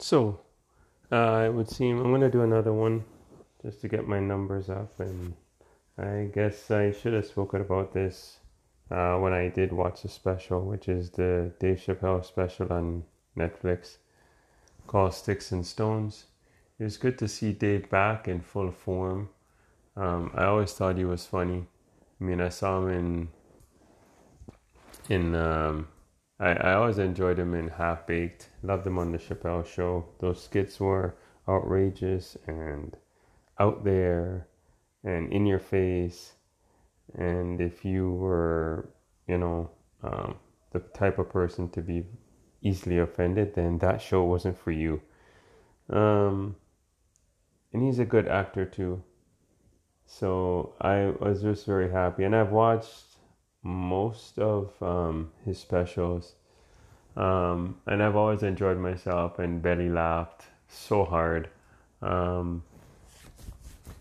So, uh, it would seem I'm going to do another one just to get my numbers up. And I guess I should have spoken about this uh, when I did watch the special, which is the Dave Chappelle special on Netflix called Sticks and Stones. It was good to see Dave back in full form. Um, I always thought he was funny. I mean, I saw him in in um, I, I always enjoyed him in Half Baked. Loved him on the Chappelle Show. Those skits were outrageous and out there and in your face. And if you were, you know, um, the type of person to be easily offended, then that show wasn't for you. Um, and he's a good actor too. So I was just very happy. And I've watched most of um, his specials. Um, and I've always enjoyed myself and belly laughed so hard. Um,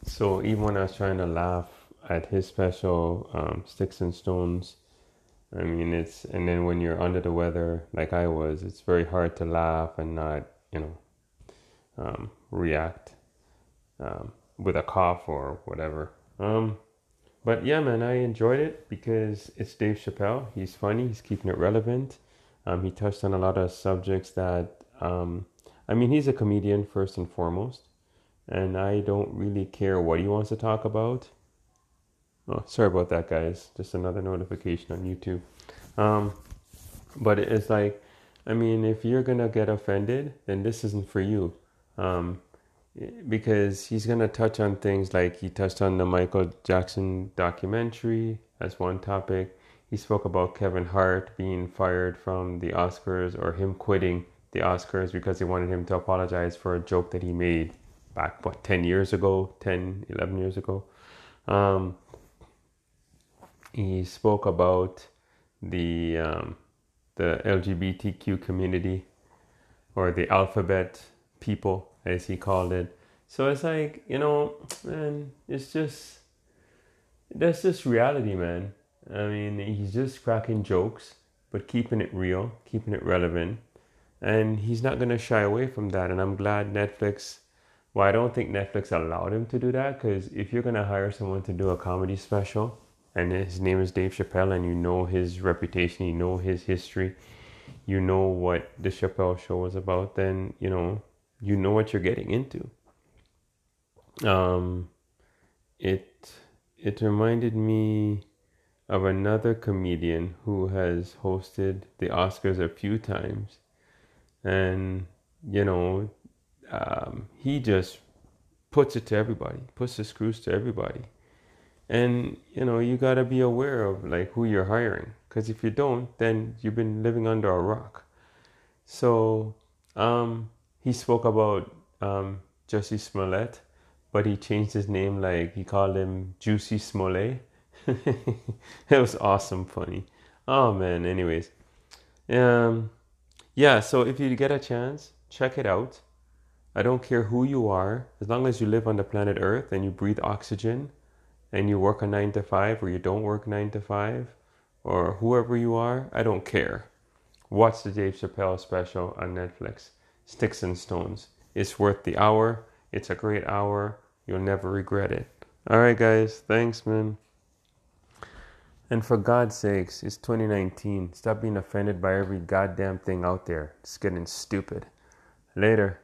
so even when I was trying to laugh at his special, um, Sticks and Stones, I mean, it's, and then when you're under the weather like I was, it's very hard to laugh and not, you know, um, react um, with a cough or whatever. Um, but yeah, man, I enjoyed it because it's Dave Chappelle. He's funny. He's keeping it relevant. Um, he touched on a lot of subjects that, um, I mean, he's a comedian first and foremost, and I don't really care what he wants to talk about. Oh, sorry about that, guys. Just another notification on YouTube. Um, but it's like, I mean, if you're gonna get offended, then this isn't for you. Um, because he's going to touch on things like he touched on the Michael Jackson documentary as one topic. He spoke about Kevin Hart being fired from the Oscars or him quitting the Oscars because they wanted him to apologize for a joke that he made back, what, 10 years ago, 10, 11 years ago. Um, he spoke about the, um, the LGBTQ community or the alphabet people as he called it. So it's like, you know, man, it's just, that's just reality, man. I mean, he's just cracking jokes, but keeping it real, keeping it relevant. And he's not going to shy away from that. And I'm glad Netflix, well, I don't think Netflix allowed him to do that because if you're going to hire someone to do a comedy special and his name is Dave Chappelle and you know his reputation, you know his history, you know what the Chappelle show was about, then, you know, you know what you're getting into. Um, it it reminded me of another comedian who has hosted the Oscars a few times, and you know, um, he just puts it to everybody, puts the screws to everybody, and you know, you gotta be aware of like who you're hiring, because if you don't, then you've been living under a rock. So, um, he spoke about um, Jussie Smollett, but he changed his name. Like he called him Juicy Smollett. it was awesome, funny. Oh man. Anyways, um, yeah. So if you get a chance, check it out. I don't care who you are, as long as you live on the planet Earth and you breathe oxygen, and you work a nine to five or you don't work nine to five, or whoever you are, I don't care. Watch the Dave Chappelle special on Netflix. Sticks and Stones. It's worth the hour. It's a great hour. You'll never regret it. All right, guys. Thanks, man. And for God's sakes, it's 2019. Stop being offended by every goddamn thing out there. It's getting stupid. Later.